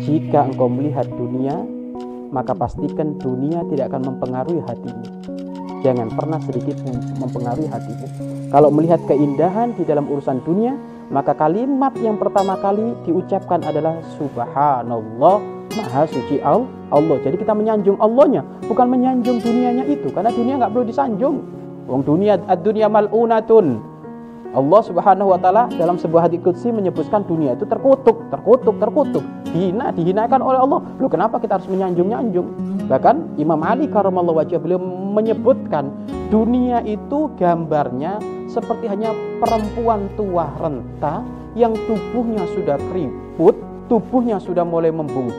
jika engkau melihat dunia maka pastikan dunia tidak akan mempengaruhi hatimu. Jangan pernah sedikit mempengaruhi hatimu. Kalau melihat keindahan di dalam urusan dunia maka kalimat yang pertama kali diucapkan adalah subhanallah maha suci Allah. Jadi kita menyanjung Allahnya bukan menyanjung dunianya itu. Karena dunia nggak perlu disanjung. Wong dunia ad-dunya mal'unatun Allah Subhanahu wa taala dalam sebuah hadis qudsi menyebutkan dunia itu terkutuk, terkutuk, terkutuk, dihina, dihinakan oleh Allah. Loh kenapa kita harus menyanjung-nyanjung? Bahkan Imam Ali karamallahu wajah beliau menyebutkan dunia itu gambarnya seperti hanya perempuan tua renta yang tubuhnya sudah keriput, tubuhnya sudah mulai membungkuk